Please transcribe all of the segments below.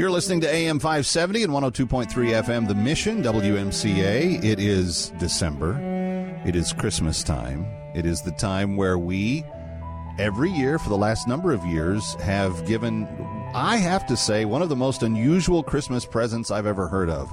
You're listening to AM 570 and 102.3 FM, The Mission, WMCA. It is December. It is Christmas time. It is the time where we, every year for the last number of years, have given, I have to say, one of the most unusual Christmas presents I've ever heard of.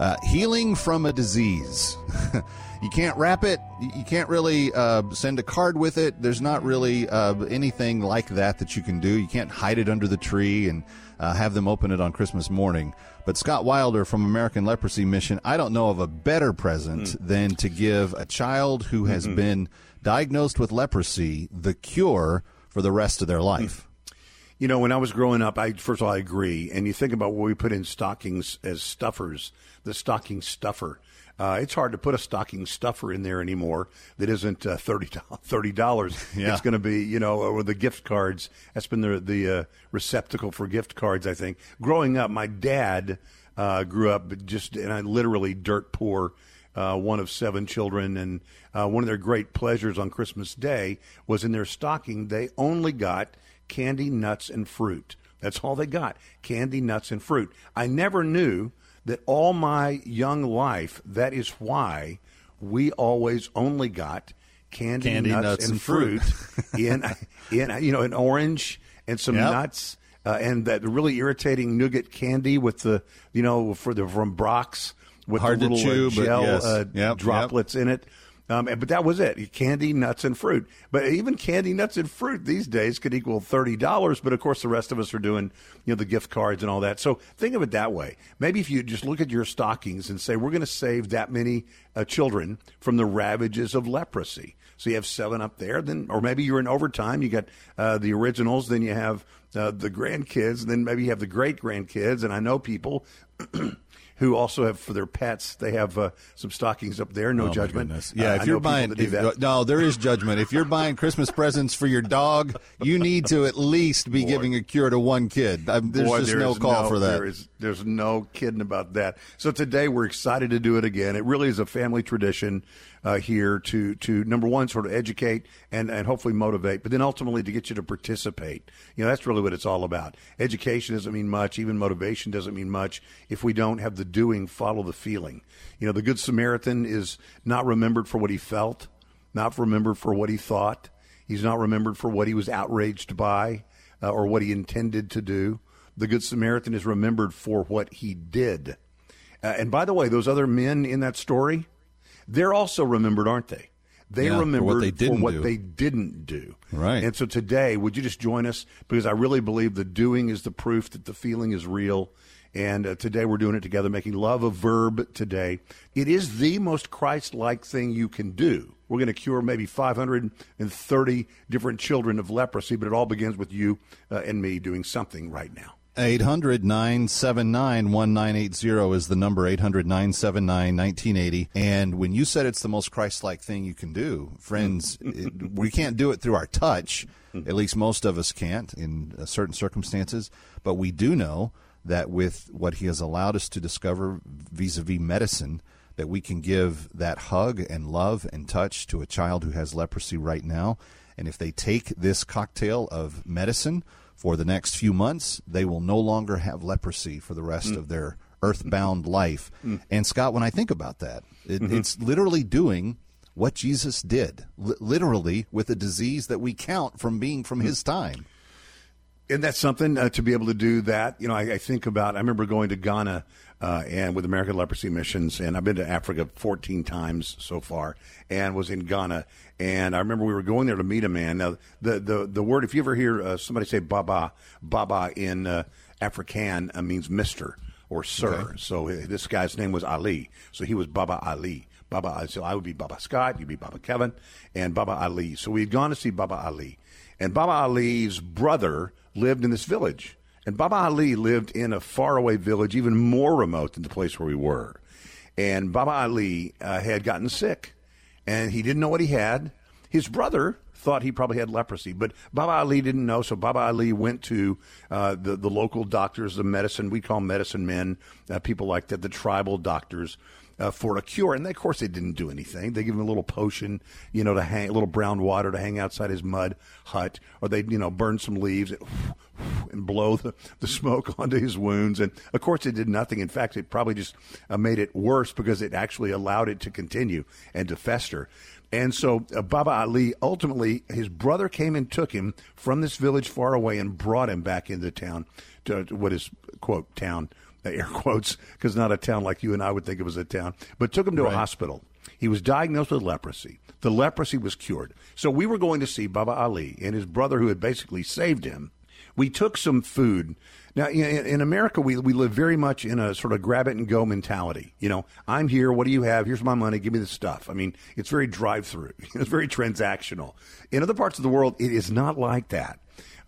Uh, healing from a disease. you can't wrap it. You can't really uh, send a card with it. There's not really uh, anything like that that you can do. You can't hide it under the tree and uh, have them open it on Christmas morning. But Scott Wilder from American Leprosy Mission, I don't know of a better present mm. than to give a child who has mm-hmm. been diagnosed with leprosy the cure for the rest of their life. You know, when I was growing up, I first of all I agree. And you think about what we put in stockings as stuffers, the stocking stuffer. Uh, it's hard to put a stocking stuffer in there anymore that isn't uh, thirty dollars. yeah. It's going to be you know or the gift cards. That's been the the uh, receptacle for gift cards. I think growing up, my dad uh, grew up just and I literally dirt poor. Uh, one of seven children, and uh, one of their great pleasures on Christmas Day was in their stocking. They only got candy, nuts, and fruit. That's all they got candy, nuts, and fruit. I never knew that all my young life, that is why we always only got candy, candy nuts, nuts, and, and fruit, in, in, you know, an orange and some yep. nuts. Uh, and that really irritating nougat candy with the, you know, for the from Brach's with Hard the little chew, uh, gel yes. uh, yep, droplets yep. in it. Um, but that was it candy, nuts, and fruit. But even candy, nuts, and fruit these days could equal $30. But of course, the rest of us are doing you know, the gift cards and all that. So think of it that way. Maybe if you just look at your stockings and say, we're going to save that many uh, children from the ravages of leprosy. So you have seven up there, then, or maybe you're in overtime. You got uh, the originals, then you have uh, the grandkids, and then maybe you have the great grandkids. And I know people who also have for their pets. They have uh, some stockings up there. No oh judgment. Yeah, uh, if you're buying, if, no, there is judgment. If you're buying Christmas presents for your dog, you need to at least be Boy. giving a cure to one kid. I'm, there's Boy, just no call no, for that. There is, there's no kidding about that. So today we're excited to do it again. It really is a family tradition uh, here to to number one, sort of educate and and hopefully motivate, but then ultimately to get you to participate. You know, that's really what it's all about. Education doesn't mean much, even motivation doesn't mean much if we don't have the doing follow the feeling. You know, the Good Samaritan is not remembered for what he felt, not remembered for what he thought. He's not remembered for what he was outraged by uh, or what he intended to do. The Good Samaritan is remembered for what he did. Uh, and by the way, those other men in that story, they're also remembered, aren't they? They yeah, remembered for what, they didn't, what they didn't do. Right. And so today, would you just join us? Because I really believe the doing is the proof that the feeling is real. And uh, today we're doing it together, making love a verb today. It is the most Christ like thing you can do. We're going to cure maybe 530 different children of leprosy, but it all begins with you uh, and me doing something right now. 800 979 1980 is the number 800 979 1980. And when you said it's the most Christ like thing you can do, friends, it, we can't do it through our touch. At least most of us can't in uh, certain circumstances. But we do know that with what He has allowed us to discover vis a vis medicine, that we can give that hug and love and touch to a child who has leprosy right now. And if they take this cocktail of medicine, for the next few months, they will no longer have leprosy for the rest mm. of their earthbound life. Mm. And Scott, when I think about that, it, mm-hmm. it's literally doing what Jesus did, li- literally with a disease that we count from being from mm. his time. And that's something uh, to be able to do that. You know, I, I think about. I remember going to Ghana uh, and with American Leprosy Missions, and I've been to Africa 14 times so far, and was in Ghana. And I remember we were going there to meet a man. Now, the the the word, if you ever hear uh, somebody say "baba," "baba" in uh, Afrikaan uh, means Mister or Sir. Okay. So uh, this guy's name was Ali. So he was Baba Ali. Baba, so I would be Baba Scott, you'd be Baba Kevin, and Baba Ali. So we had gone to see Baba Ali, and Baba Ali's brother lived in this village. And Baba Ali lived in a faraway village, even more remote than the place where we were. And Baba Ali uh, had gotten sick, and he didn't know what he had. His brother thought he probably had leprosy, but Baba Ali didn't know. So Baba Ali went to uh, the the local doctors, the medicine we call medicine men, uh, people like that, the tribal doctors. Uh, for a cure. And of course, they didn't do anything. They give him a little potion, you know, to hang, a little brown water to hang outside his mud hut, or they, you know, burn some leaves, and blow the, the smoke onto his wounds. And of course, it did nothing. In fact, it probably just uh, made it worse because it actually allowed it to continue and to fester. And so uh, Baba Ali ultimately, his brother came and took him from this village far away and brought him back into town to, to what is quote town air quotes because not a town like you and I would think it was a town, but took him to right. a hospital. He was diagnosed with leprosy. The leprosy was cured. So we were going to see Baba Ali and his brother, who had basically saved him. We took some food. Now, in, in America, we, we live very much in a sort of grab it and go mentality. You know, I'm here. What do you have? Here's my money. Give me the stuff. I mean, it's very drive through. It's very transactional. In other parts of the world, it is not like that.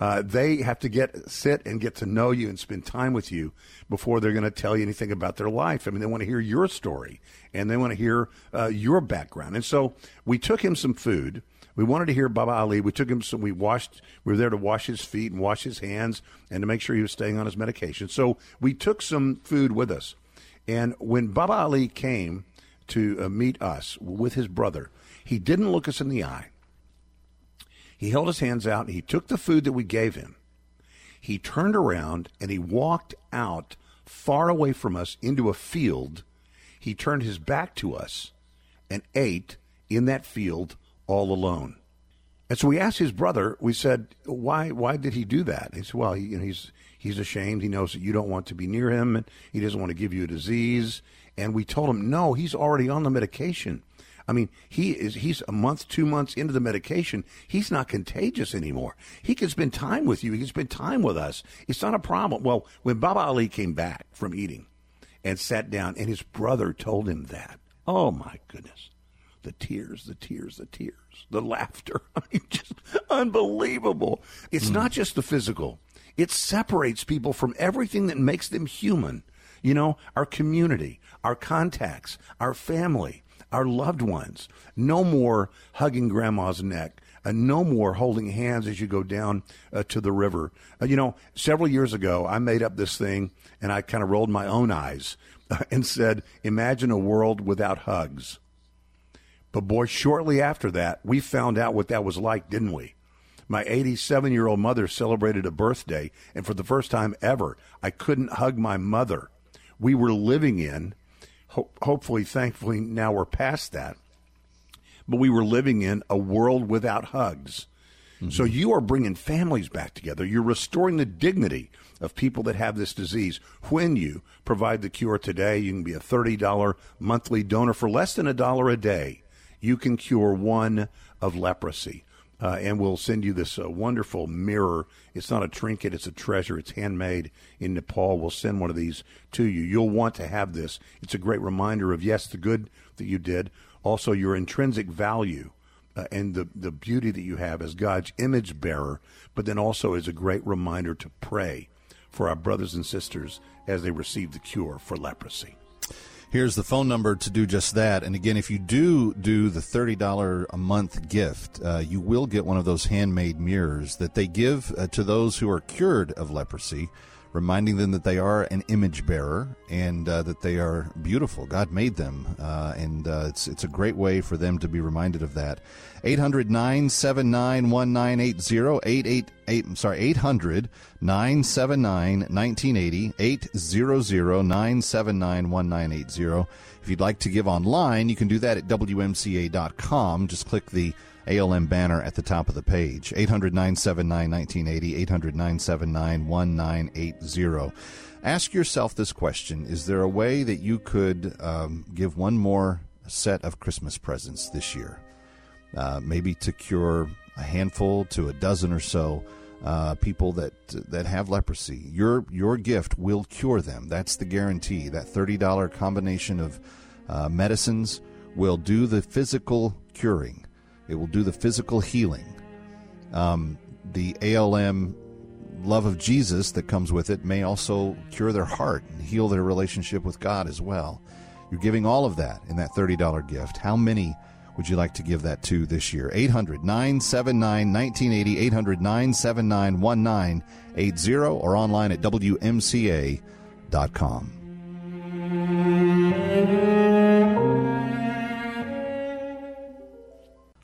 Uh, they have to get sit and get to know you and spend time with you before they're going to tell you anything about their life. I mean, they want to hear your story and they want to hear uh, your background. And so we took him some food. We wanted to hear Baba Ali. We took him some. We washed. We were there to wash his feet and wash his hands and to make sure he was staying on his medication. So we took some food with us. And when Baba Ali came to uh, meet us with his brother, he didn't look us in the eye. He held his hands out. And he took the food that we gave him. He turned around and he walked out far away from us into a field he turned his back to us and ate in that field all alone. And so we asked his brother, we said, why, why did he do that? He said, well, he, you know, he's, he's ashamed. He knows that you don't want to be near him and he doesn't want to give you a disease. And we told him, no, he's already on the medication. I mean, he is, he's a month, two months into the medication. He's not contagious anymore. He can spend time with you. He can spend time with us. It's not a problem. Well, when Baba Ali came back from eating, and sat down, and his brother told him that. Oh my goodness. The tears, the tears, the tears, the laughter. I mean, just unbelievable. It's mm. not just the physical, it separates people from everything that makes them human. You know, our community, our contacts, our family, our loved ones. No more hugging grandma's neck. Uh, no more holding hands as you go down uh, to the river. Uh, you know, several years ago, I made up this thing and I kind of rolled my own eyes and said, Imagine a world without hugs. But boy, shortly after that, we found out what that was like, didn't we? My 87 year old mother celebrated a birthday, and for the first time ever, I couldn't hug my mother. We were living in, ho- hopefully, thankfully, now we're past that, but we were living in a world without hugs. Mm-hmm. So you are bringing families back together. You're restoring the dignity of people that have this disease. When you provide the cure today, you can be a $30 monthly donor for less than a dollar a day. You can cure one of leprosy. Uh, and we'll send you this uh, wonderful mirror. It's not a trinket, it's a treasure. It's handmade in Nepal. We'll send one of these to you. You'll want to have this. It's a great reminder of, yes, the good that you did, also your intrinsic value uh, and the, the beauty that you have as God's image bearer, but then also as a great reminder to pray for our brothers and sisters as they receive the cure for leprosy. Here's the phone number to do just that. And again, if you do do the $30 a month gift, uh, you will get one of those handmade mirrors that they give uh, to those who are cured of leprosy reminding them that they are an image bearer and uh, that they are beautiful. God made them, uh, and uh, it's it's a great way for them to be reminded of that. 800 979 1980 888 I'm sorry 800 979 1980 800 979 1980. If you'd like to give online, you can do that at WMCA.com. Just click the ALM banner at the top of the page. 800 979 1980, 800 979 1980. Ask yourself this question Is there a way that you could um, give one more set of Christmas presents this year? Uh, maybe to cure a handful to a dozen or so uh, people that that have leprosy. Your your gift will cure them. That's the guarantee. That thirty dollar combination of uh, medicines will do the physical curing. It will do the physical healing. Um, the ALM love of Jesus that comes with it may also cure their heart and heal their relationship with God as well. You're giving all of that in that $30 gift. How many would you like to give that to this year? 800 979 1980, 800 979 1980, or online at WMCA.com.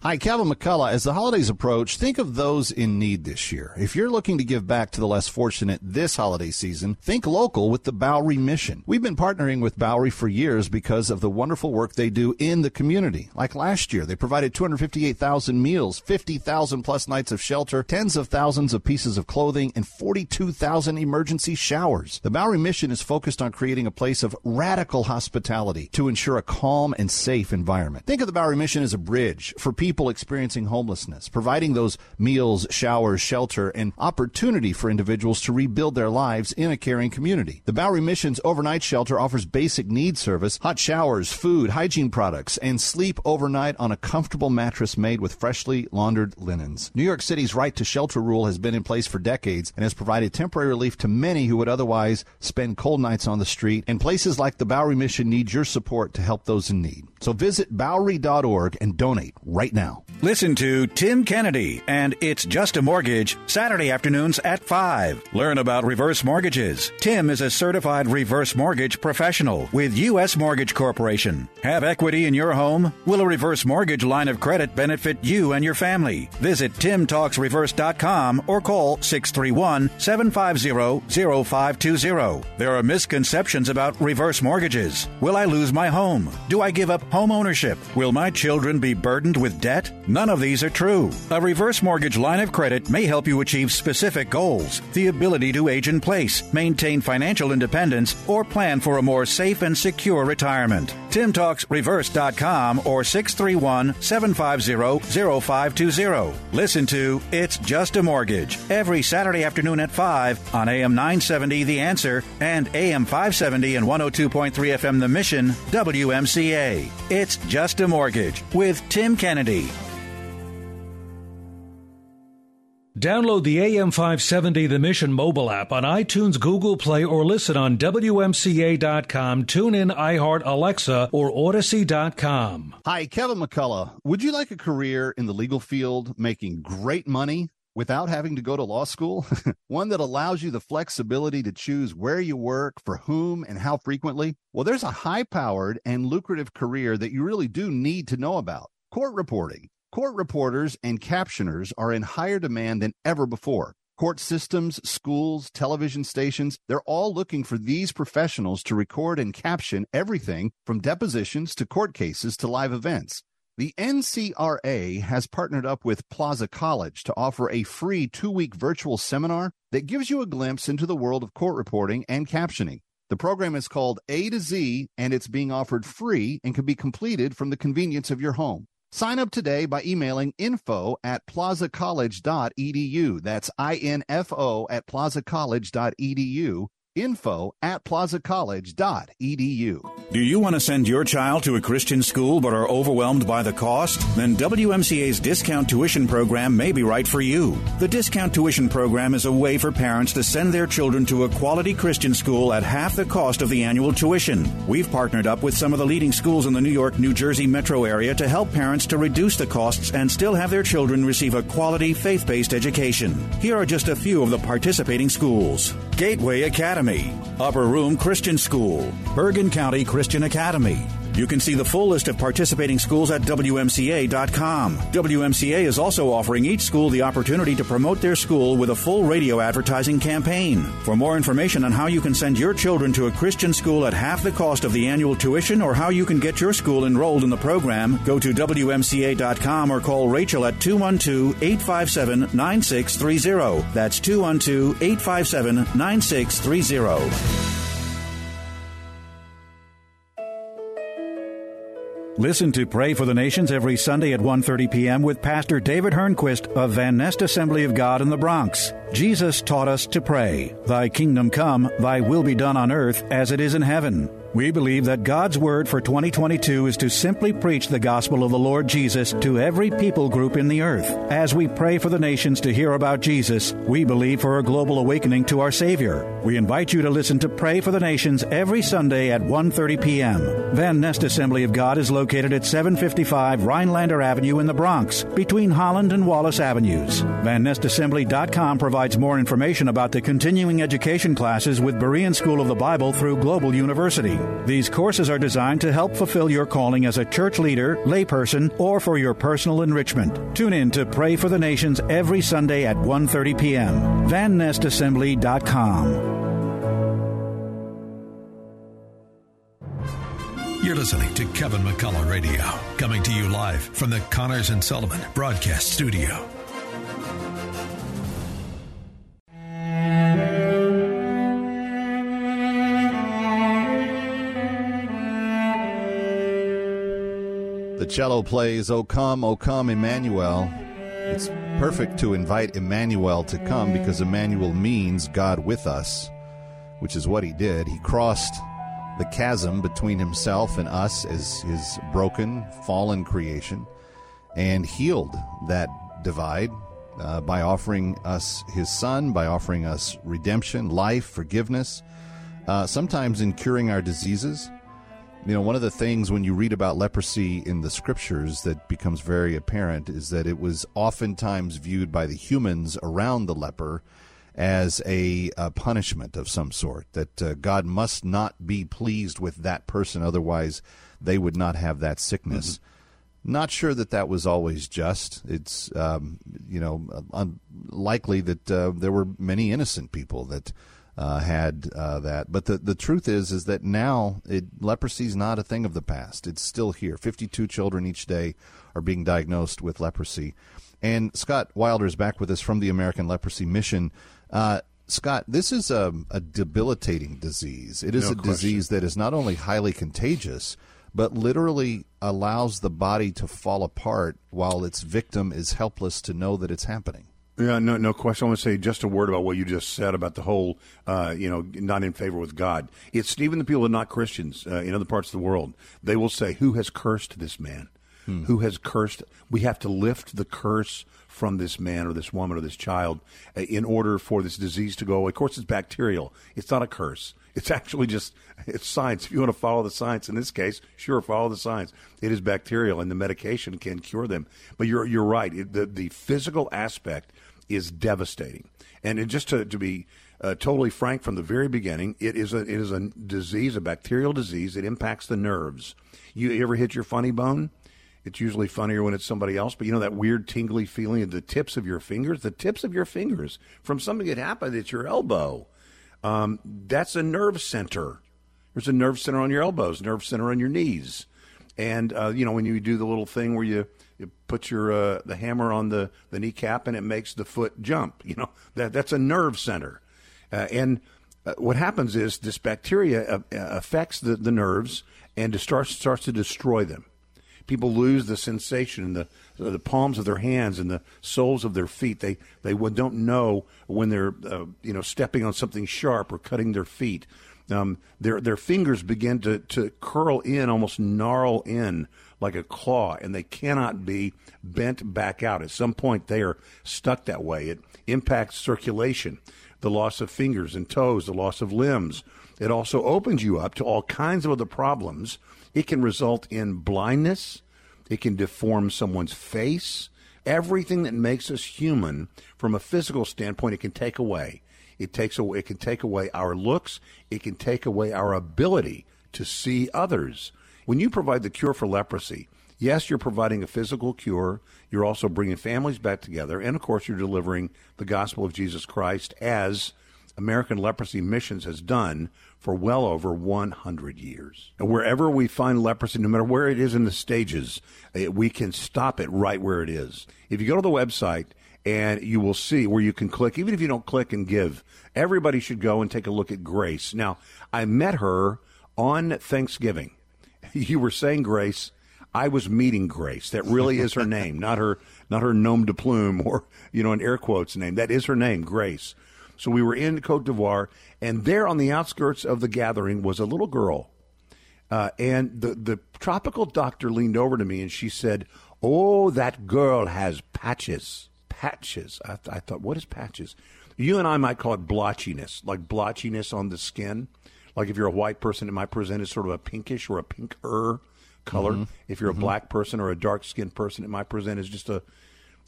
Hi, Kevin McCullough. As the holidays approach, think of those in need this year. If you're looking to give back to the less fortunate this holiday season, think local with the Bowery Mission. We've been partnering with Bowery for years because of the wonderful work they do in the community. Like last year, they provided 258,000 meals, 50,000 plus nights of shelter, tens of thousands of pieces of clothing, and 42,000 emergency showers. The Bowery Mission is focused on creating a place of radical hospitality to ensure a calm and safe environment. Think of the Bowery Mission as a bridge for people people experiencing homelessness, providing those meals, showers, shelter, and opportunity for individuals to rebuild their lives in a caring community. The Bowery Mission's overnight shelter offers basic needs service, hot showers, food, hygiene products, and sleep overnight on a comfortable mattress made with freshly laundered linens. New York City's right to shelter rule has been in place for decades and has provided temporary relief to many who would otherwise spend cold nights on the street, and places like the Bowery Mission need your support to help those in need. So visit Bowery.org and donate right now. Listen to Tim Kennedy and It's Just a Mortgage Saturday afternoons at 5. Learn about reverse mortgages. Tim is a certified reverse mortgage professional with U.S. Mortgage Corporation. Have equity in your home? Will a reverse mortgage line of credit benefit you and your family? Visit timtalksreverse.com or call 631 750 0520. There are misconceptions about reverse mortgages. Will I lose my home? Do I give up home ownership? Will my children be burdened with debt? None of these are true. A reverse mortgage line of credit may help you achieve specific goals the ability to age in place, maintain financial independence, or plan for a more safe and secure retirement. TimTalksReverse.com or 631 750 0520. Listen to It's Just a Mortgage every Saturday afternoon at 5 on AM 970 The Answer and AM 570 and 102.3 FM The Mission, WMCA. It's Just a Mortgage with Tim Kennedy. Download the AM570 The Mission mobile app on iTunes, Google Play, or listen on WMCA.com, TuneIn, iHeart, Alexa, or Audacy.com. Hi, Kevin McCullough. Would you like a career in the legal field making great money? Without having to go to law school, one that allows you the flexibility to choose where you work, for whom, and how frequently? Well, there's a high powered and lucrative career that you really do need to know about court reporting. Court reporters and captioners are in higher demand than ever before. Court systems, schools, television stations, they're all looking for these professionals to record and caption everything from depositions to court cases to live events. The NCRA has partnered up with Plaza College to offer a free two week virtual seminar that gives you a glimpse into the world of court reporting and captioning. The program is called A to Z and it's being offered free and can be completed from the convenience of your home. Sign up today by emailing info at plazacollege.edu. That's I-N-F-O at plazacollege.edu info at plazacollege.edu. Do you want to send your child to a Christian school but are overwhelmed by the cost? Then WMCA's discount tuition program may be right for you. The discount tuition program is a way for parents to send their children to a quality Christian school at half the cost of the annual tuition. We've partnered up with some of the leading schools in the New York, New Jersey metro area to help parents to reduce the costs and still have their children receive a quality faith based education. Here are just a few of the participating schools Gateway Academy, Upper Room Christian School, Bergen County Christian Academy, you can see the full list of participating schools at WMCA.com. WMCA is also offering each school the opportunity to promote their school with a full radio advertising campaign. For more information on how you can send your children to a Christian school at half the cost of the annual tuition or how you can get your school enrolled in the program, go to WMCA.com or call Rachel at 212 857 9630. That's 212 857 9630. Listen to Pray for the Nations every Sunday at 1:30 p.m. with Pastor David Hernquist of Van Nest Assembly of God in the Bronx. Jesus taught us to pray, "Thy kingdom come, thy will be done on earth as it is in heaven." We believe that God's word for 2022 is to simply preach the gospel of the Lord Jesus to every people group in the earth. As we pray for the nations to hear about Jesus, we believe for a global awakening to our Savior. We invite you to listen to Pray for the Nations every Sunday at 1:30 p.m. Van Nest Assembly of God is located at 755 Rhinelander Avenue in the Bronx, between Holland and Wallace Avenues. VanNestAssembly.com provides more information about the continuing education classes with Berean School of the Bible through Global University. These courses are designed to help fulfill your calling as a church leader, layperson, or for your personal enrichment. Tune in to Pray for the Nations every Sunday at 1:30 p.m. VanNestAssembly.com. You're listening to Kevin McCullough Radio, coming to you live from the Connors and Sullivan Broadcast Studio. Cello plays O come, O come, Emmanuel. It's perfect to invite Emmanuel to come because Emmanuel means God with us, which is what he did. He crossed the chasm between himself and us as his broken, fallen creation and healed that divide uh, by offering us his son, by offering us redemption, life, forgiveness, uh, sometimes in curing our diseases. You know, one of the things when you read about leprosy in the scriptures that becomes very apparent is that it was oftentimes viewed by the humans around the leper as a, a punishment of some sort, that uh, God must not be pleased with that person, otherwise, they would not have that sickness. Mm-hmm. Not sure that that was always just. It's, um, you know, unlikely that uh, there were many innocent people that uh, had uh, that. But the, the truth is is that now it, leprosy is not a thing of the past. It's still here. 52 children each day are being diagnosed with leprosy. And Scott Wilder is back with us from the American Leprosy Mission. Uh, Scott, this is a, a, debilitating disease. It is no a question. disease that is not only highly contagious, but literally allows the body to fall apart while its victim is helpless to know that it's happening. Yeah, no, no question. I want to say just a word about what you just said about the whole, uh, you know, not in favor with God. It's even the people that are not Christians uh, in other parts of the world. They will say, "Who has cursed this man? Hmm. Who has cursed?" We have to lift the curse from this man or this woman or this child uh, in order for this disease to go away. Of course, it's bacterial. It's not a curse. It's actually just it's science. If you want to follow the science in this case, sure, follow the science. It is bacterial, and the medication can cure them. But you're you're right. It, the the physical aspect is devastating. And just to, to be uh, totally frank from the very beginning, it is a it is a disease, a bacterial disease. It impacts the nerves. You ever hit your funny bone? It's usually funnier when it's somebody else, but you know that weird tingly feeling at the tips of your fingers, the tips of your fingers from something that happened at your elbow. Um, that's a nerve center. There's a nerve center on your elbows, nerve center on your knees, and uh, you know when you do the little thing where you you put your uh, the hammer on the, the kneecap and it makes the foot jump. You know that that's a nerve center, uh, and uh, what happens is this bacteria uh, affects the, the nerves and starts starts to destroy them. People lose the sensation in the the palms of their hands and the soles of their feet. They they don't know when they're uh, you know stepping on something sharp or cutting their feet. Um, their their fingers begin to, to curl in, almost gnarl in like a claw, and they cannot be bent back out. At some point, they are stuck that way. It impacts circulation, the loss of fingers and toes, the loss of limbs. It also opens you up to all kinds of other problems. It can result in blindness. It can deform someone's face. Everything that makes us human from a physical standpoint, it can take away. It takes away, it can take away our looks. It can take away our ability to see others. When you provide the cure for leprosy, yes, you're providing a physical cure. You're also bringing families back together. And of course, you're delivering the gospel of Jesus Christ as American Leprosy Missions has done for well over 100 years. And wherever we find leprosy, no matter where it is in the stages, eh, we can stop it right where it is. If you go to the website, and you will see where you can click, even if you don't click and give. Everybody should go and take a look at Grace. Now, I met her on Thanksgiving. you were saying Grace. I was meeting Grace. That really is her name, not her not her nom de plume or you know an air quotes name. That is her name, Grace. So we were in Cote d'Ivoire, and there on the outskirts of the gathering was a little girl, uh, and the the tropical doctor leaned over to me and she said, "Oh, that girl has patches, patches." I, th- I thought, "What is patches?" You and I might call it blotchiness, like blotchiness on the skin. Like if you're a white person, it might present as sort of a pinkish or a pinker color. Mm-hmm. If you're a mm-hmm. black person or a dark skinned person, it might present as just a,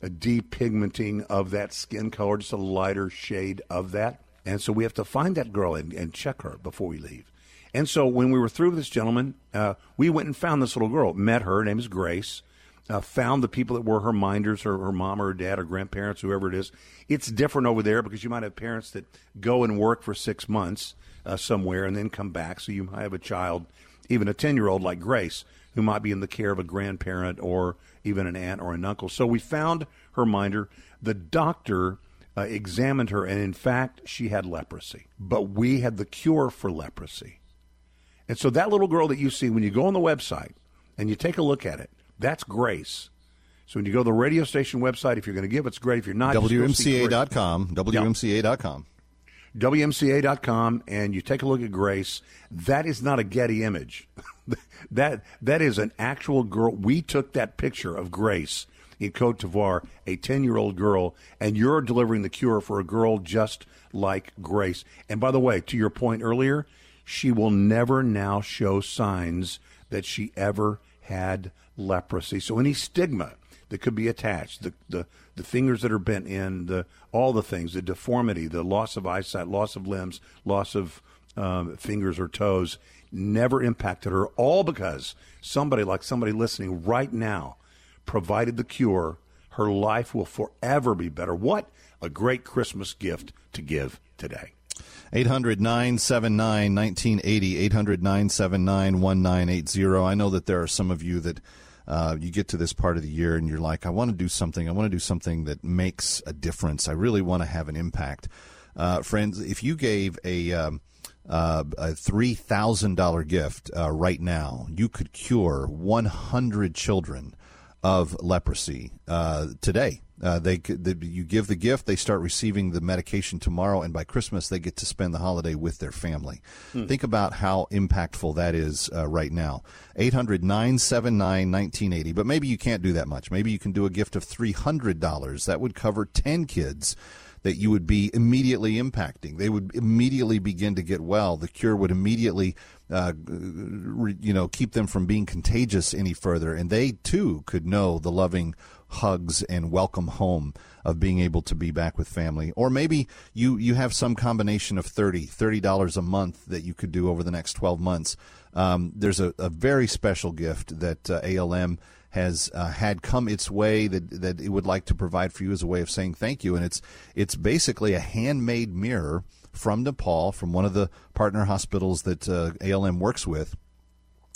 a depigmenting of that skin color, just a lighter shade of that. And so we have to find that girl and, and check her before we leave. And so when we were through with this gentleman, uh, we went and found this little girl, met her. Her name is Grace. Uh, found the people that were her minders, her, her mom or her dad or grandparents, whoever it is. It's different over there because you might have parents that go and work for six months uh, somewhere and then come back. So you might have a child, even a 10 year old like Grace, who might be in the care of a grandparent or even an aunt or an uncle. So we found her minder. The doctor uh, examined her, and in fact, she had leprosy. But we had the cure for leprosy. And so that little girl that you see when you go on the website and you take a look at it, that's Grace. So when you go to the radio station website, if you're going to give, it's great. If you're not, WMCA.com. WMCA.com. WMCA.com, and you take a look at Grace. That is not a Getty image. that that is an actual girl. We took that picture of Grace in Cote d'Ivoire, a 10 year old girl, and you're delivering the cure for a girl just like Grace. And by the way, to your point earlier, she will never now show signs that she ever had leprosy. So any stigma that could be attached, the, the, the fingers that are bent in, the, all the things, the deformity, the loss of eyesight, loss of limbs, loss of um, fingers or toes, never impacted her, all because somebody like somebody listening right now provided the cure. Her life will forever be better. What a great Christmas gift to give today. 800 979 1980, 800 979 1980. I know that there are some of you that uh, you get to this part of the year and you're like, I want to do something. I want to do something that makes a difference. I really want to have an impact. Uh, friends, if you gave a. Um, uh, a three thousand dollar gift uh, right now, you could cure one hundred children of leprosy uh, today. Uh, they, they, you give the gift, they start receiving the medication tomorrow, and by Christmas they get to spend the holiday with their family. Hmm. Think about how impactful that is uh, right now. 800 979 1980. But maybe you can't do that much. Maybe you can do a gift of $300. That would cover 10 kids that you would be immediately impacting. They would immediately begin to get well. The cure would immediately, uh, you know, keep them from being contagious any further, and they too could know the loving hugs and welcome home of being able to be back with family. Or maybe you, you have some combination of 30 $30 a month that you could do over the next 12 months. Um, there's a, a, very special gift that uh, ALM has uh, had come its way that that it would like to provide for you as a way of saying thank you, and it's it's basically a handmade mirror from Nepal, from one of the partner hospitals that uh, ALM works with,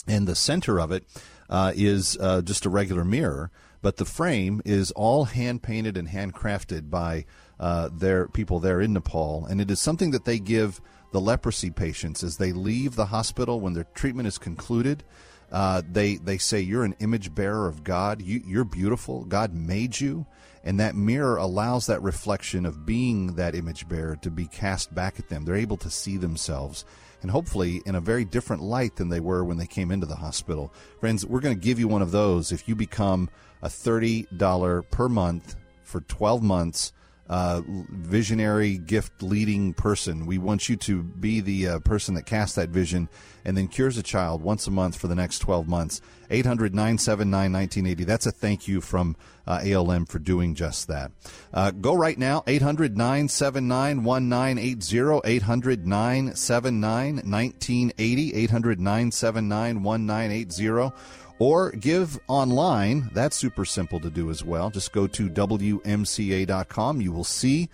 and the center of it uh, is uh, just a regular mirror, but the frame is all hand painted and handcrafted by uh, their people there in Nepal, and it is something that they give the leprosy patients as they leave the hospital when their treatment is concluded. Uh, they they say you're an image bearer of God. You, you're beautiful. God made you, and that mirror allows that reflection of being that image bearer to be cast back at them. They're able to see themselves and hopefully in a very different light than they were when they came into the hospital. Friends, we're going to give you one of those if you become a $30 per month for 12 months uh, visionary gift leading person. We want you to be the uh, person that casts that vision and then cures a child once a month for the next 12 months. 800 979 1980. That's a thank you from uh, ALM for doing just that. Uh, go right now, 800 979 1980. 800 979 1980. 800 979 1980 or give online. That's super simple to do as well. Just go to WMCA.com. You will see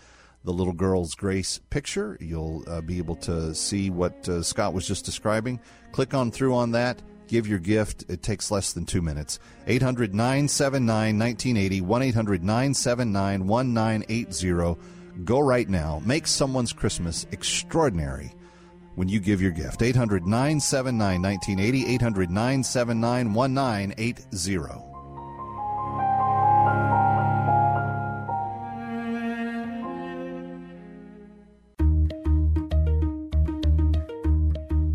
the little girl's grace picture. You'll uh, be able to see what uh, Scott was just describing. Click on through on that. Give your gift. It takes less than two minutes. 800 979 1980, 1 800 979 1980. Go right now. Make someone's Christmas extraordinary when you give your gift. 800 979 1980, 800 979 1980.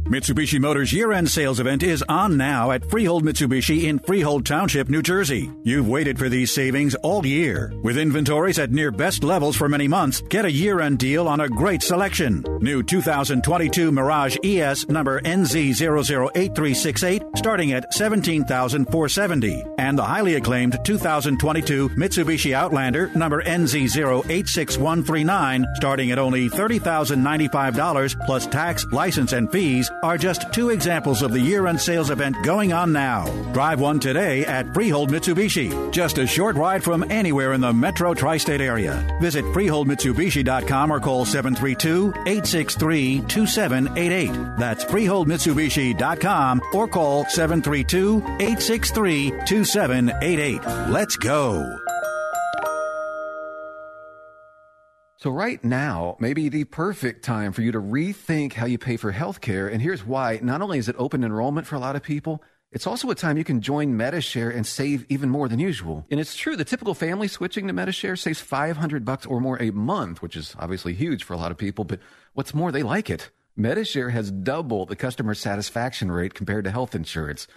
Mitsubishi Motors year-end sales event is on now at Freehold Mitsubishi in Freehold Township, New Jersey. You've waited for these savings all year. With inventories at near best levels for many months, get a year-end deal on a great selection. New 2022 Mirage ES number NZ008368 starting at 17,470 and the highly acclaimed 2022 Mitsubishi Outlander number NZ086139 starting at only $30,095 plus tax, license and fees are just two examples of the year end sales event going on now. Drive one today at Freehold Mitsubishi, just a short ride from anywhere in the metro tri state area. Visit FreeholdMitsubishi.com or call 732 863 2788. That's FreeholdMitsubishi.com or call 732 863 2788. Let's go. So, right now may be the perfect time for you to rethink how you pay for healthcare. And here's why not only is it open enrollment for a lot of people, it's also a time you can join Medi-Share and save even more than usual. And it's true, the typical family switching to Medi-Share saves 500 bucks or more a month, which is obviously huge for a lot of people. But what's more, they like it. Medi-Share has double the customer satisfaction rate compared to health insurance.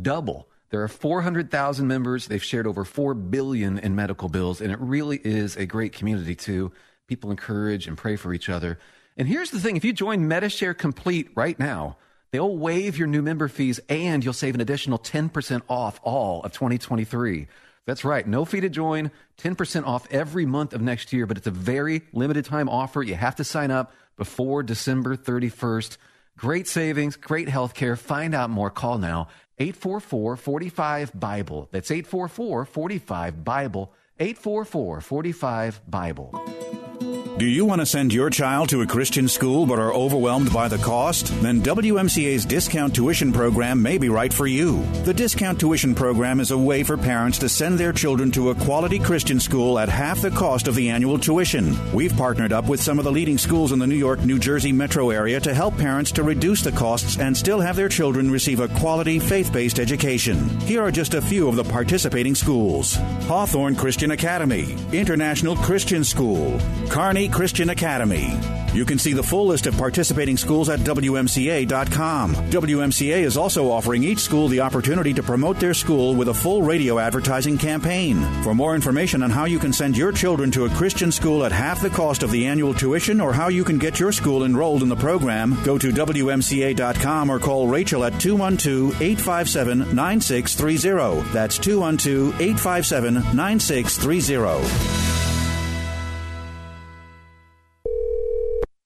Double. There are 400,000 members. They've shared over 4 billion in medical bills, and it really is a great community too. People encourage and pray for each other. And here's the thing if you join Medi-Share Complete right now, they'll waive your new member fees and you'll save an additional 10% off all of 2023. That's right, no fee to join, 10% off every month of next year, but it's a very limited time offer. You have to sign up before December 31st. Great savings, great health care. Find out more. Call now 844 45 Bible. That's 844 45 Bible. 844 45 Bible. Do you want to send your child to a Christian school but are overwhelmed by the cost? Then WMCA's discount tuition program may be right for you. The discount tuition program is a way for parents to send their children to a quality Christian school at half the cost of the annual tuition. We've partnered up with some of the leading schools in the New York, New Jersey metro area to help parents to reduce the costs and still have their children receive a quality faith based education. Here are just a few of the participating schools Hawthorne Christian Academy, International Christian School, Kearney Christian Academy. You can see the full list of participating schools at WMCA.com. WMCA is also offering each school the opportunity to promote their school with a full radio advertising campaign. For more information on how you can send your children to a Christian school at half the cost of the annual tuition or how you can get your school enrolled in the program, go to WMCA.com or call Rachel at 212 857 9630. That's 212 857 9630.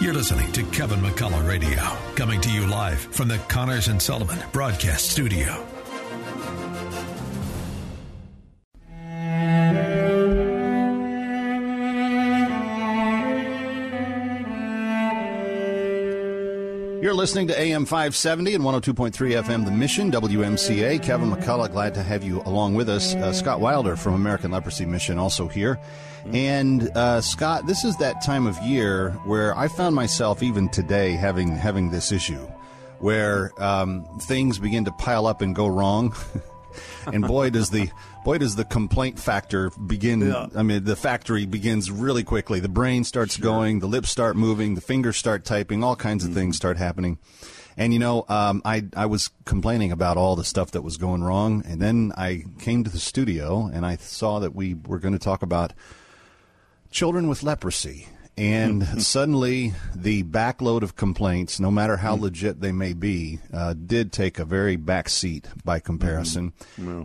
You're listening to Kevin McCullough Radio, coming to you live from the Connors and Sullivan Broadcast Studio. You're listening to AM 570 and 102.3 FM, The Mission, WMCA. Kevin McCullough, glad to have you along with us. Uh, Scott Wilder from American Leprosy Mission also here. And uh, Scott, this is that time of year where I found myself even today having having this issue, where um, things begin to pile up and go wrong. and boy, does the boy does the complaint factor begin. Yeah. I mean, the factory begins really quickly. The brain starts going, the lips start moving, the fingers start typing, all kinds of things start happening. And you know, um, I I was complaining about all the stuff that was going wrong, and then I came to the studio and I saw that we were going to talk about children with leprosy. And suddenly, the backload of complaints, no matter how legit they may be, uh, did take a very back seat by comparison.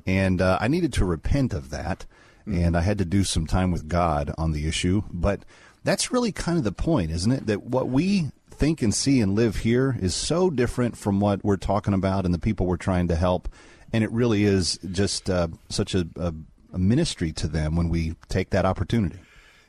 And uh, I needed to repent of that. And I had to do some time with God on the issue. But that's really kind of the point, isn't it? That what we think and see and live here is so different from what we're talking about and the people we're trying to help. And it really is just uh, such a, a, a ministry to them when we take that opportunity.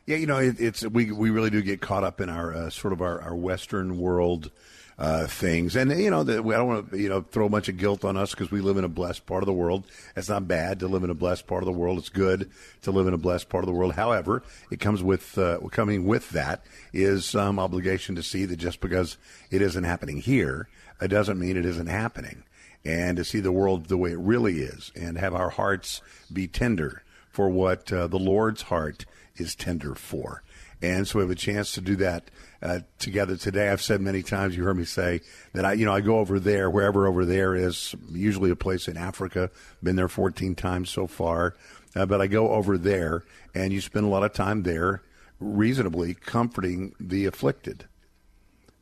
Yeah, you know, it, it's we we really do get caught up in our uh, sort of our, our Western world uh, things. And you know, the, I don't want to you know throw a bunch of guilt on us because we live in a blessed part of the world. It's not bad to live in a blessed part of the world. It's good to live in a blessed part of the world. However, it comes with uh, coming with that is some obligation to see that just because it isn't happening here, it doesn't mean it isn't happening. And to see the world the way it really is, and have our hearts be tender for what uh, the Lord's heart is tender for. And so we have a chance to do that uh, together today. I've said many times, you heard me say that I, you know, I go over there, wherever over there is, usually a place in Africa. Been there 14 times so far, uh, but I go over there, and you spend a lot of time there, reasonably comforting the afflicted.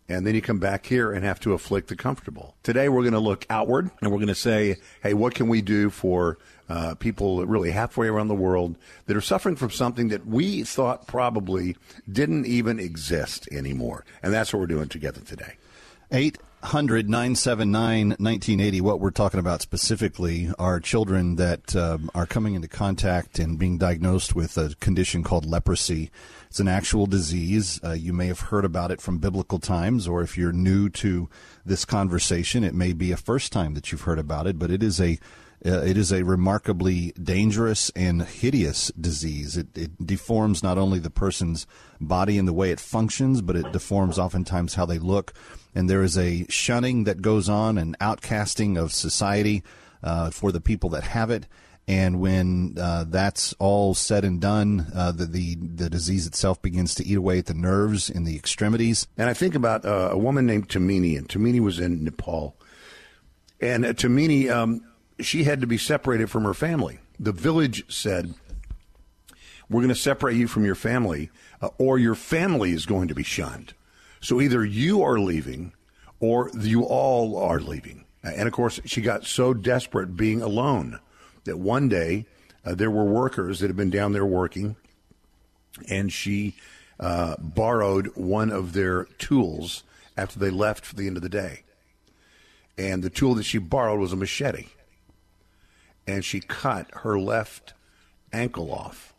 And then you come back here and have to afflict the comfortable. Today we're going to look outward and we're going to say, hey, what can we do for uh, people really halfway around the world that are suffering from something that we thought probably didn't even exist anymore. And that's what we're doing together today. 800 979 1980. What we're talking about specifically are children that um, are coming into contact and being diagnosed with a condition called leprosy. It's an actual disease. Uh, you may have heard about it from biblical times, or if you're new to this conversation, it may be a first time that you've heard about it, but it is a uh, it is a remarkably dangerous and hideous disease. It, it, deforms not only the person's body and the way it functions, but it deforms oftentimes how they look. And there is a shunning that goes on, an outcasting of society uh, for the people that have it. And when uh, that's all said and done, uh, the, the, the disease itself begins to eat away at the nerves in the extremities. And I think about uh, a woman named Tamini, and Tamini was in Nepal. And uh, Tamini, um, she had to be separated from her family. The village said, We're going to separate you from your family, uh, or your family is going to be shunned. So either you are leaving, or you all are leaving. And of course, she got so desperate being alone that one day uh, there were workers that had been down there working, and she uh, borrowed one of their tools after they left for the end of the day. And the tool that she borrowed was a machete and she cut her left ankle off,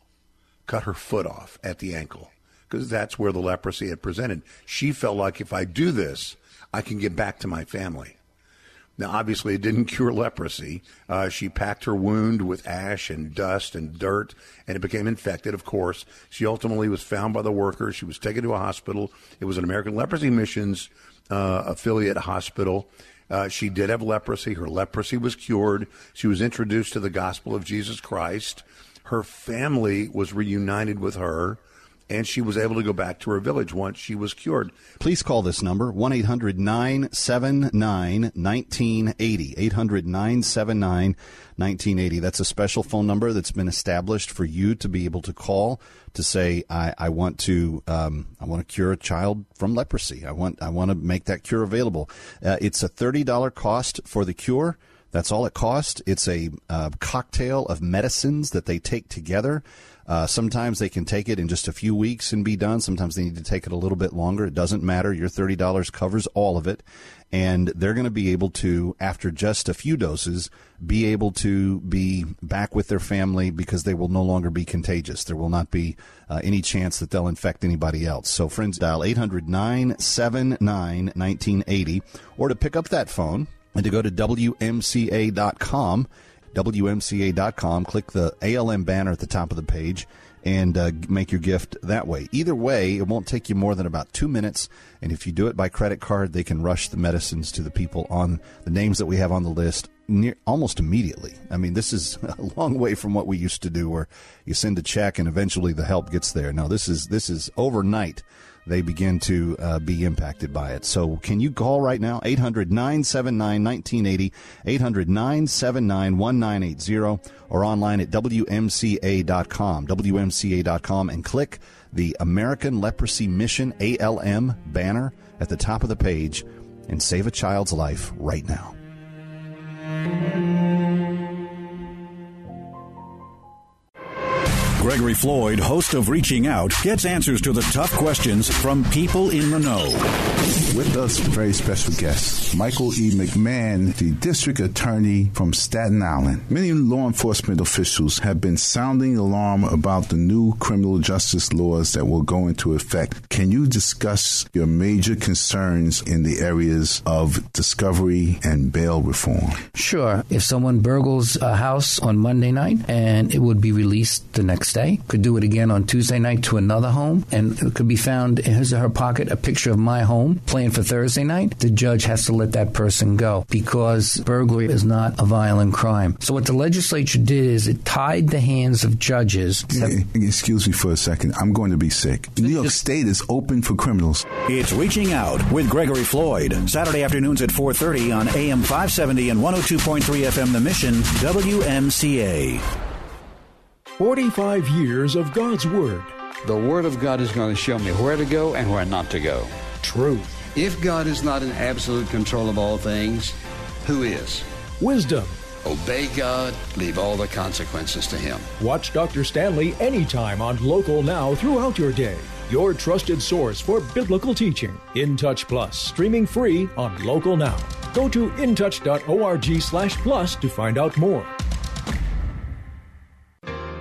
cut her foot off at the ankle, because that's where the leprosy had presented. She felt like if I do this, I can get back to my family. Now, obviously, it didn't cure leprosy. Uh, she packed her wound with ash and dust and dirt, and it became infected, of course. She ultimately was found by the workers. She was taken to a hospital. It was an American Leprosy Missions uh, affiliate hospital. Uh, she did have leprosy. Her leprosy was cured. She was introduced to the gospel of Jesus Christ. Her family was reunited with her, and she was able to go back to her village once she was cured. Please call this number 1 800 979 1980. 800 979 1980. That's a special phone number that's been established for you to be able to call to say, I, I want to um, I want to cure a child from leprosy. I want I want to make that cure available. Uh, it's a thirty dollar cost for the cure. That's all it costs. It's a uh, cocktail of medicines that they take together. Uh, sometimes they can take it in just a few weeks and be done. Sometimes they need to take it a little bit longer. It doesn't matter. Your $30 covers all of it and they're going to be able to, after just a few doses, be able to be back with their family because they will no longer be contagious. There will not be uh, any chance that they'll infect anybody else. So, friends, dial 800 979 1980 or to pick up that phone and to go to WMCA.com. WMCA.com, click the ALM banner at the top of the page and uh, make your gift that way. Either way, it won't take you more than about two minutes. And if you do it by credit card, they can rush the medicines to the people on the names that we have on the list near, almost immediately. I mean, this is a long way from what we used to do, where you send a check and eventually the help gets there. No, this is this is overnight they begin to uh, be impacted by it. So can you call right now? 800 979 1980, 800 979 1980, or online at WMCA.com, WMCA.com, and click the American Leprosy Mission ALM banner at the top of the page and save a child's life right now. Gregory Floyd, host of Reaching Out, gets answers to the tough questions from people in the know. With us, very special guest, Michael E. McMahon, the district attorney from Staten Island. Many law enforcement officials have been sounding alarm about the new criminal justice laws that will go into effect. Can you discuss your major concerns in the areas of discovery and bail reform? Sure. If someone burgles a house on Monday night and it would be released the next day, could do it again on Tuesday night to another home, and it could be found in his or her pocket a picture of my home planned for Thursday night, the judge has to let that person go because burglary is not a violent crime. So what the legislature did is it tied the hands of judges. Excuse me for a second. I'm going to be sick. New York State is open for criminals. It's Reaching Out with Gregory Floyd, Saturday afternoons at 4:30 on AM 570 and 102.3 FM The Mission, WMCA. 45 years of God's Word. The Word of God is going to show me where to go and where not to go. Truth. If God is not in absolute control of all things, who is? Wisdom. Obey God, leave all the consequences to Him. Watch Dr. Stanley anytime on Local Now throughout your day. Your trusted source for biblical teaching. In Touch Plus, streaming free on Local Now. Go to intouch.org slash plus to find out more.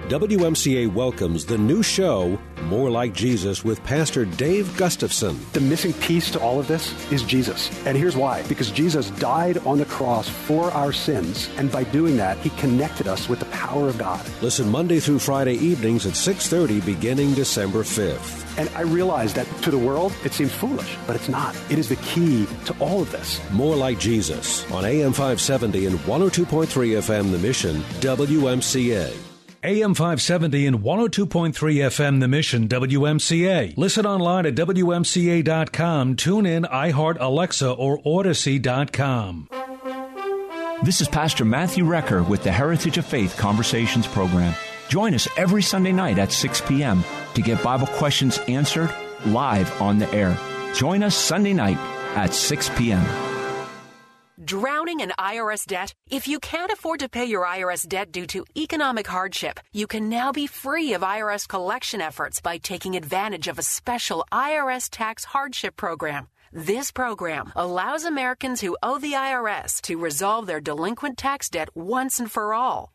WMCA welcomes the new show, More Like Jesus, with Pastor Dave Gustafson. The missing piece to all of this is Jesus. And here's why. Because Jesus died on the cross for our sins, and by doing that, he connected us with the power of God. Listen Monday through Friday evenings at 6:30 beginning December 5th. And I realize that to the world, it seems foolish, but it's not. It is the key to all of this. More Like Jesus on AM 570 and 102.3 FM The Mission, WMCA. AM 570 and 102.3 FM The Mission WMCA. Listen online at WMCA.com. Tune in, iHeart, Alexa, or Odyssey.com. This is Pastor Matthew Recker with the Heritage of Faith Conversations program. Join us every Sunday night at 6 p.m. to get Bible questions answered live on the air. Join us Sunday night at 6 p.m. Drowning in IRS debt? If you can't afford to pay your IRS debt due to economic hardship, you can now be free of IRS collection efforts by taking advantage of a special IRS tax hardship program. This program allows Americans who owe the IRS to resolve their delinquent tax debt once and for all.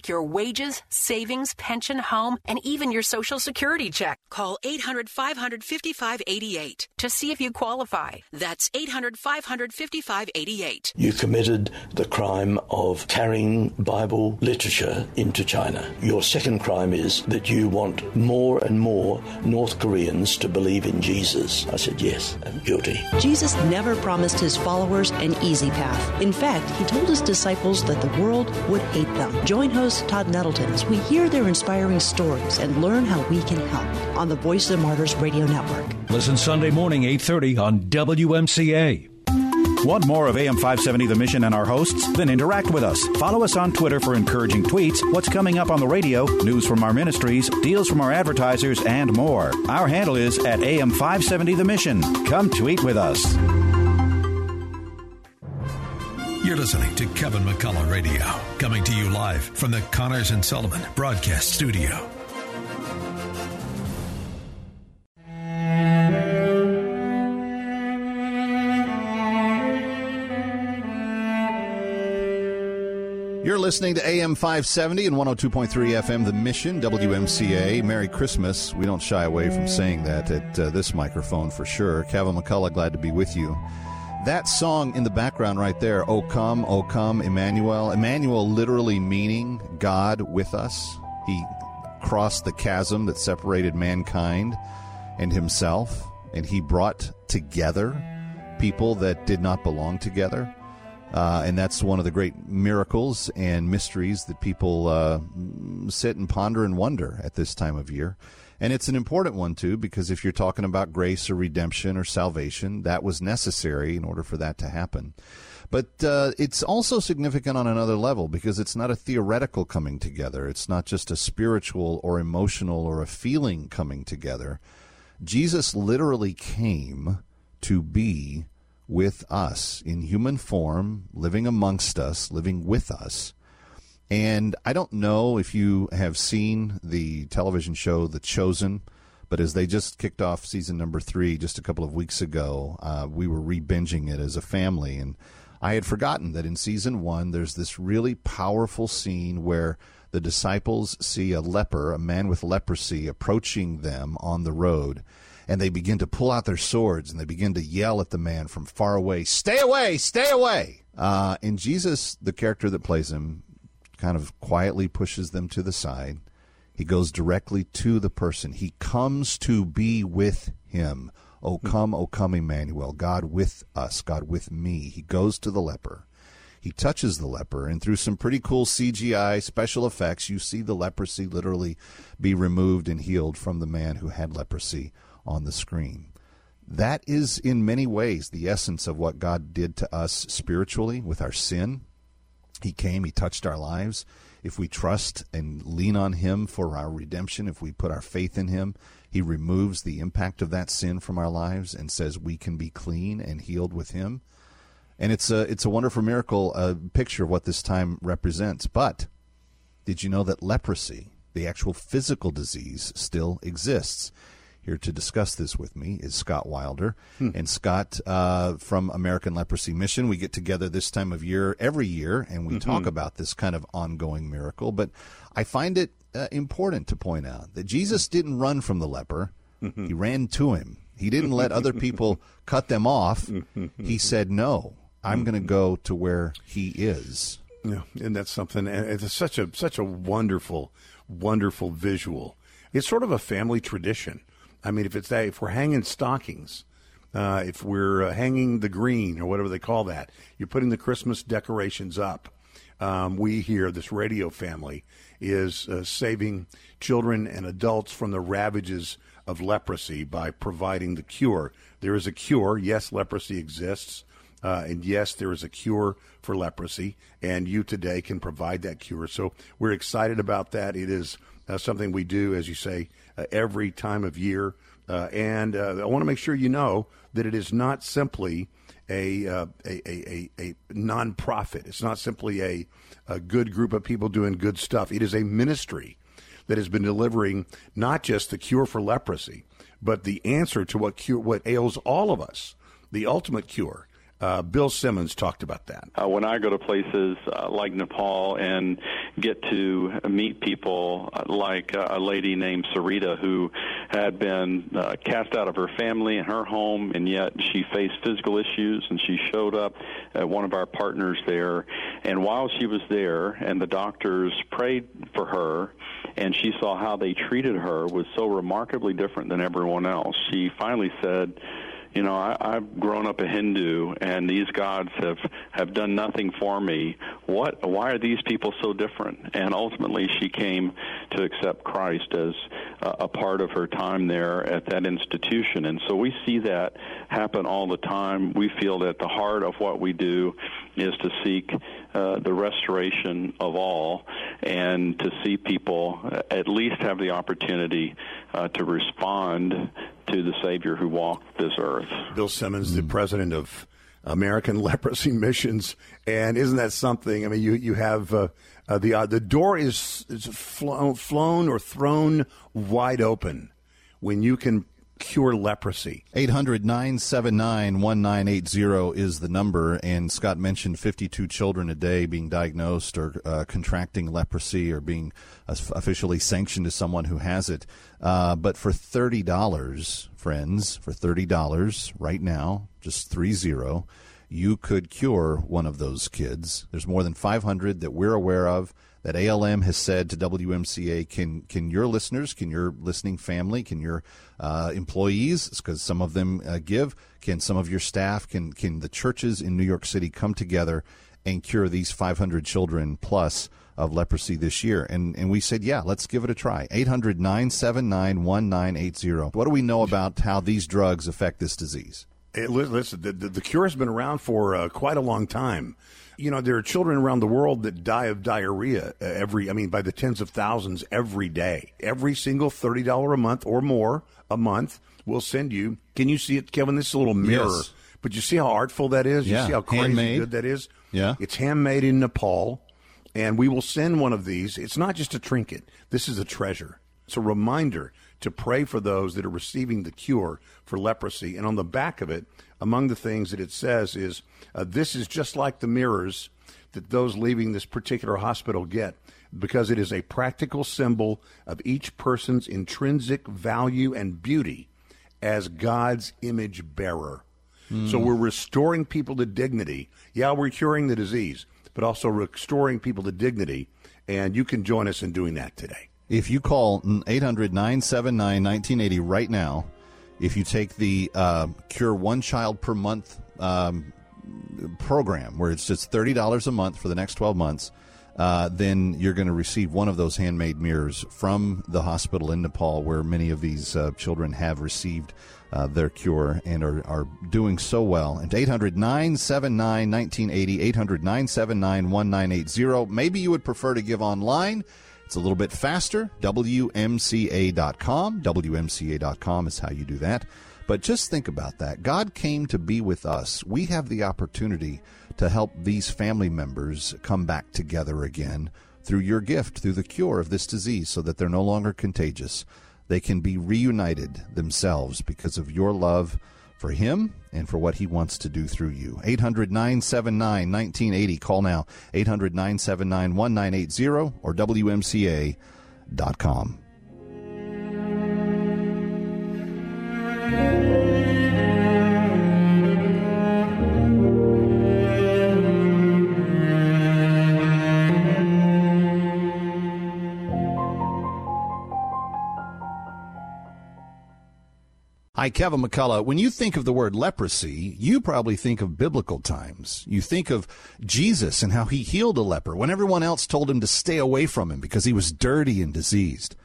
your wages, savings, pension, home, and even your Social Security check. Call 800 500 5588 to see if you qualify. That's 800 500 5588. You committed the crime of carrying Bible literature into China. Your second crime is that you want more and more North Koreans to believe in Jesus. I said, Yes, I'm guilty. Jesus never promised his followers an easy path. In fact, he told his disciples that the world would hate them. Join host Todd Nettleton as we hear their inspiring stories and learn how we can help on the Voice of the Martyrs Radio Network. Listen Sunday morning, 8.30 on WMCA. Want more of AM 570 The Mission and our hosts? Then interact with us. Follow us on Twitter for encouraging tweets, what's coming up on the radio, news from our ministries, deals from our advertisers, and more. Our handle is at AM 570 The Mission. Come tweet with us. You're listening to Kevin McCullough Radio, coming to you live from the Connors and Sullivan Broadcast Studio. You're listening to AM 570 and 102.3 FM, The Mission, WMCA. Merry Christmas. We don't shy away from saying that at uh, this microphone for sure. Kevin McCullough, glad to be with you. That song in the background right there, O come, O come, Emmanuel. Emmanuel literally meaning God with us. He crossed the chasm that separated mankind and himself, and he brought together people that did not belong together. Uh, and that's one of the great miracles and mysteries that people uh, sit and ponder and wonder at this time of year. And it's an important one, too, because if you're talking about grace or redemption or salvation, that was necessary in order for that to happen. But uh, it's also significant on another level because it's not a theoretical coming together. It's not just a spiritual or emotional or a feeling coming together. Jesus literally came to be with us in human form, living amongst us, living with us. And I don't know if you have seen the television show The Chosen, but as they just kicked off season number three just a couple of weeks ago, uh, we were re binging it as a family. And I had forgotten that in season one, there's this really powerful scene where the disciples see a leper, a man with leprosy, approaching them on the road. And they begin to pull out their swords and they begin to yell at the man from far away, Stay away, stay away. Uh, and Jesus, the character that plays him, kind of quietly pushes them to the side. He goes directly to the person. He comes to be with him. O come, O come, Emmanuel, God with us, God with me. He goes to the leper. He touches the leper, and through some pretty cool CGI special effects, you see the leprosy literally be removed and healed from the man who had leprosy on the screen. That is, in many ways, the essence of what God did to us spiritually with our sin. He came, He touched our lives. If we trust and lean on Him for our redemption, if we put our faith in Him, He removes the impact of that sin from our lives and says we can be clean and healed with Him. And it's a it's a wonderful miracle, a picture of what this time represents. But did you know that leprosy, the actual physical disease, still exists? Here to discuss this with me is Scott Wilder. Hmm. And Scott uh, from American Leprosy Mission. We get together this time of year every year and we mm-hmm. talk about this kind of ongoing miracle. But I find it uh, important to point out that Jesus didn't run from the leper, mm-hmm. he ran to him. He didn't let other people cut them off. He said, No, I'm going to go to where he is. Yeah, and that's something. It's such a such a wonderful, wonderful visual. It's sort of a family tradition. I mean, if it's that, if we're hanging stockings, uh, if we're uh, hanging the green or whatever they call that, you're putting the Christmas decorations up. Um, we here, this radio family, is uh, saving children and adults from the ravages of leprosy by providing the cure. There is a cure. Yes, leprosy exists. Uh, and yes, there is a cure for leprosy, and you today can provide that cure. So we're excited about that. It is uh, something we do, as you say, every time of year. Uh, and uh, I want to make sure you know that it is not simply a, uh, a, a, a, a nonprofit. It's not simply a, a good group of people doing good stuff. It is a ministry that has been delivering not just the cure for leprosy, but the answer to what cure what ails all of us, the ultimate cure. Uh, Bill Simmons talked about that. Uh, when I go to places uh, like Nepal and get to meet people uh, like uh, a lady named Sarita who had been uh, cast out of her family and her home, and yet she faced physical issues, and she showed up at one of our partners there. And while she was there, and the doctors prayed for her, and she saw how they treated her was so remarkably different than everyone else. She finally said, you know, I, I've grown up a Hindu, and these gods have have done nothing for me. What? Why are these people so different? And ultimately, she came to accept Christ as a, a part of her time there at that institution. And so we see that happen all the time. We feel that the heart of what we do is to seek uh, the restoration of all and to see people at least have the opportunity uh, to respond to the Savior who walked this earth. Bill Simmons, the president of American Leprosy Missions, and isn't that something? I mean, you you have uh, uh, the uh, the door is is flown, flown or thrown wide open when you can cure leprosy. 800 979 1980 is the number. And Scott mentioned 52 children a day being diagnosed or uh, contracting leprosy or being officially sanctioned as someone who has it. Uh, but for $30, friends, for $30 right now, just 3 0, you could cure one of those kids. There's more than 500 that we're aware of that ALM has said to WMCA, can can your listeners, can your listening family, can your uh, employees, because some of them uh, give, can some of your staff, can can the churches in New York City come together and cure these 500 children plus of leprosy this year? And and we said, yeah, let's give it a try. 800 979 1980. What do we know about how these drugs affect this disease? It, listen, the, the, cure has been around for uh, quite a long time. You know, there are children around the world that die of diarrhea uh, every, I mean, by the tens of thousands every day. Every single $30 a month or more a month will send you. Can you see it, Kevin? This is a little mirror. Yes. But you see how artful that is? Yeah. You see how crazy handmade. good that is? Yeah. It's handmade in Nepal. And we will send one of these. It's not just a trinket. This is a treasure. It's a reminder to pray for those that are receiving the cure for leprosy. And on the back of it, among the things that it says is uh, this is just like the mirrors that those leaving this particular hospital get because it is a practical symbol of each person's intrinsic value and beauty as God's image bearer. Mm. So we're restoring people to dignity. Yeah, we're curing the disease, but also restoring people to dignity. And you can join us in doing that today. If you call 800 979 1980 right now, if you take the uh, Cure One Child Per Month um, program, where it's just $30 a month for the next 12 months, uh, then you're going to receive one of those handmade mirrors from the hospital in Nepal, where many of these uh, children have received uh, their cure and are, are doing so well. And 800 979 1980, 800 979 1980. Maybe you would prefer to give online. It's a little bit faster. WMCA.com. WMCA.com is how you do that. But just think about that. God came to be with us. We have the opportunity to help these family members come back together again through your gift, through the cure of this disease, so that they're no longer contagious. They can be reunited themselves because of your love for him and for what he wants to do through you. 800 979 1980. Call now 800 979 1980 or WMCA.com. Hi, Kevin McCullough. When you think of the word leprosy, you probably think of biblical times. You think of Jesus and how he healed a leper when everyone else told him to stay away from him because he was dirty and diseased.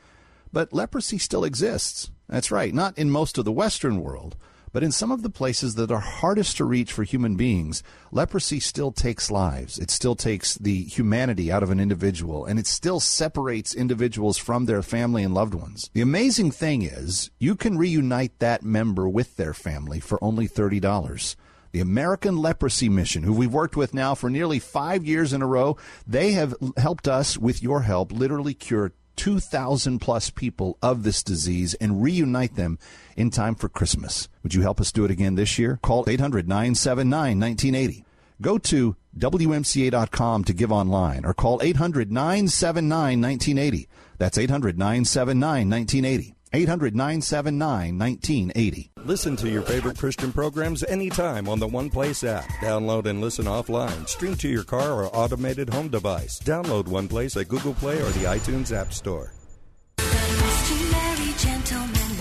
But leprosy still exists. That's right, not in most of the Western world, but in some of the places that are hardest to reach for human beings, leprosy still takes lives. It still takes the humanity out of an individual, and it still separates individuals from their family and loved ones. The amazing thing is, you can reunite that member with their family for only $30 the American Leprosy Mission, who we've worked with now for nearly five years in a row. They have helped us, with your help, literally cure 2,000 plus people of this disease and reunite them in time for Christmas. Would you help us do it again this year? Call 800 979 1980. Go to WMCA.com to give online or call 800 979 1980. That's 800 979 1980. 800 979 1980. Listen to your favorite Christian programs anytime on the One Place app. Download and listen offline. Stream to your car or automated home device. Download One Place at Google Play or the iTunes App Store.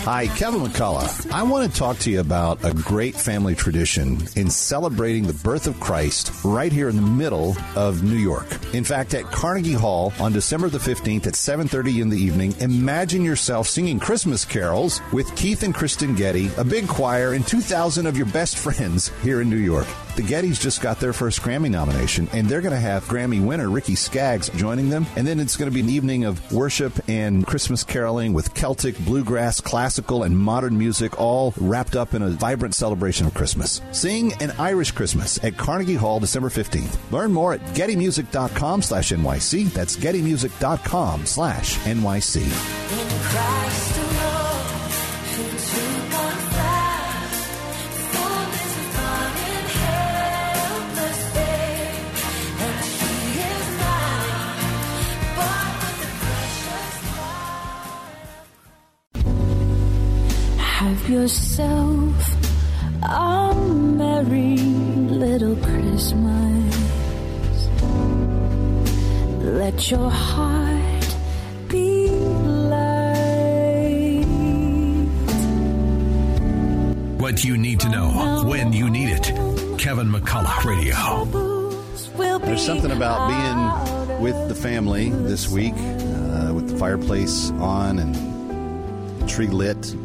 Hi, Kevin McCullough. I want to talk to you about a great family tradition in celebrating the birth of Christ right here in the middle of New York. In fact, at Carnegie Hall on December the 15th at 7:30 in the evening, imagine yourself singing Christmas carols with Keith and Kristen Getty, a big choir, and 2,000 of your best friends here in New York. The Gettys just got their first Grammy nomination, and they're going to have Grammy winner Ricky Skaggs joining them. And then it's going to be an evening of worship and Christmas caroling with Celtic, bluegrass, classical, and modern music, all wrapped up in a vibrant celebration of Christmas. Sing an Irish Christmas at Carnegie Hall December 15th. Learn more at gettymusic.com slash NYC. That's gettymusic.com slash NYC. Yourself a merry little Christmas. Let your heart be light. What you need to know when you need it. Kevin McCullough Radio. There's something about being with the family this week, uh, with the fireplace on and tree lit, the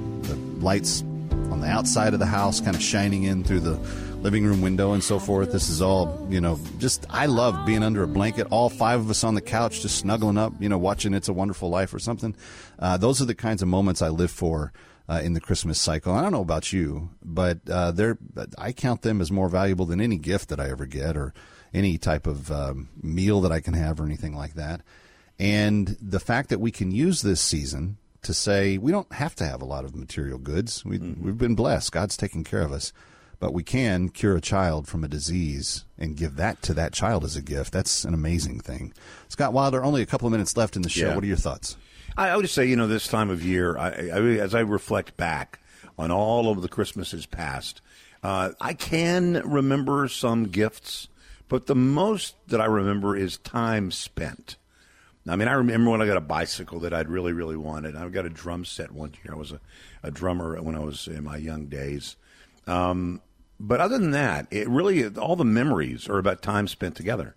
lights on the outside of the house kind of shining in through the living room window and so forth. This is all, you know, just I love being under a blanket, all five of us on the couch, just snuggling up, you know, watching It's a Wonderful Life or something. Uh, those are the kinds of moments I live for. Uh, in the Christmas cycle, I don't know about you, but uh, they're I count them as more valuable than any gift that I ever get, or any type of um, meal that I can have, or anything like that. And the fact that we can use this season to say we don't have to have a lot of material goods. We, Mm-hmm. We've been blessed. God's taken care of us. But we can cure a child from a disease and give that to that child as a gift. That's an amazing thing. Scott Wilder, only a couple of minutes left in the show. Yeah. What are your thoughts? I, I would just say, you know, this time of year, I, I, as I reflect back on all of the Christmases past, uh, I can remember some gifts, but the most that I remember is time spent. I mean, I remember when I got a bicycle that I'd really, really wanted. I got a drum set one year. I was a, a drummer when I was in my young days. Um, but other than that, it really all the memories are about time spent together.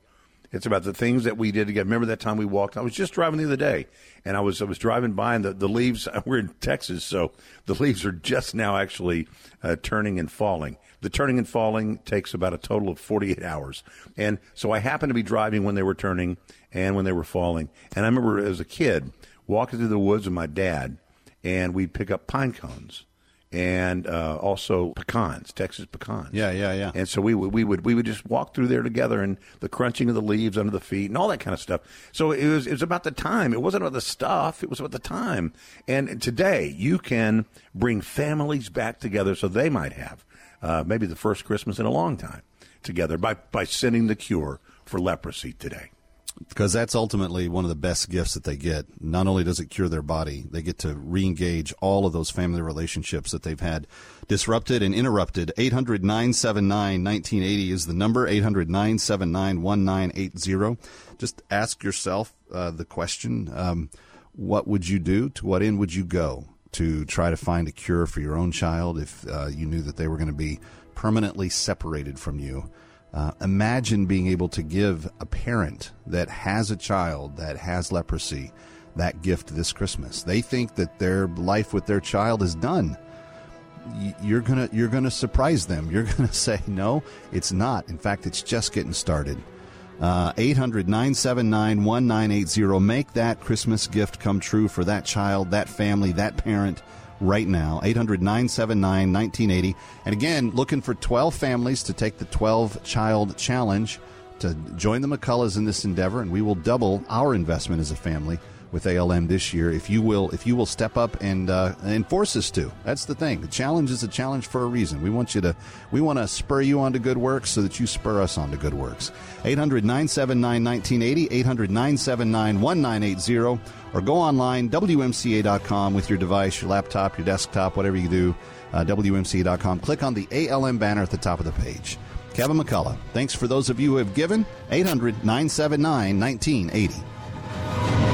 It's about the things that we did together. Remember that time we walked? I was just driving the other day, and I was I was driving by, and the, the leaves. We're in Texas, so the leaves are just now actually uh, turning and falling. The turning and falling takes about a total of 48 hours, and so I happened to be driving when they were turning and when they were falling. And I remember as a kid walking through the woods with my dad, and we'd pick up pine cones and uh, also pecans, Texas pecans. Yeah, yeah, yeah. And so we would we would we would just walk through there together, and the crunching of the leaves under the feet, and all that kind of stuff. So it was it was about the time. It wasn't about the stuff. It was about the time. And today you can bring families back together, so they might have uh, maybe the first Christmas in a long time together by by sending the cure for leprosy today. Because that's ultimately one of the best gifts that they get. Not only does it cure their body, they get to re-engage all of those family relationships that they've had disrupted and interrupted. 800 979 1980 is the number, 800 979 1980. Just ask yourself uh, the question um, what would you do? To what end would you go to try to find a cure for your own child if uh, you knew that they were going to be permanently separated from you? Uh, imagine being able to give a parent that has a child that has leprosy that gift this Christmas. They think that their life with their child is done. You're gonna you're gonna surprise them. You're gonna say no, it's not. In fact, it's just getting started. Uh, 800 979 1980. Make that Christmas gift come true for that child, that family, that parent right now. 800 979 1980. And again, looking for 12 families to take the 12 child challenge to join the McCulloughs in this endeavor, and we will double our investment as a family with ALM this year if you will if you will step up and uh, force us to. That's the thing. The challenge is a challenge for a reason. We want you to we want to spur you on to good works so that you spur us on to good works. 800-979-1980, 800-979-1980 or go online wmca.com with your device, your laptop, your desktop, whatever you do, uh, wmca.com. Click on the ALM banner at the top of the page. Kevin McCullough, thanks for those of you who have given. 800 979 1980.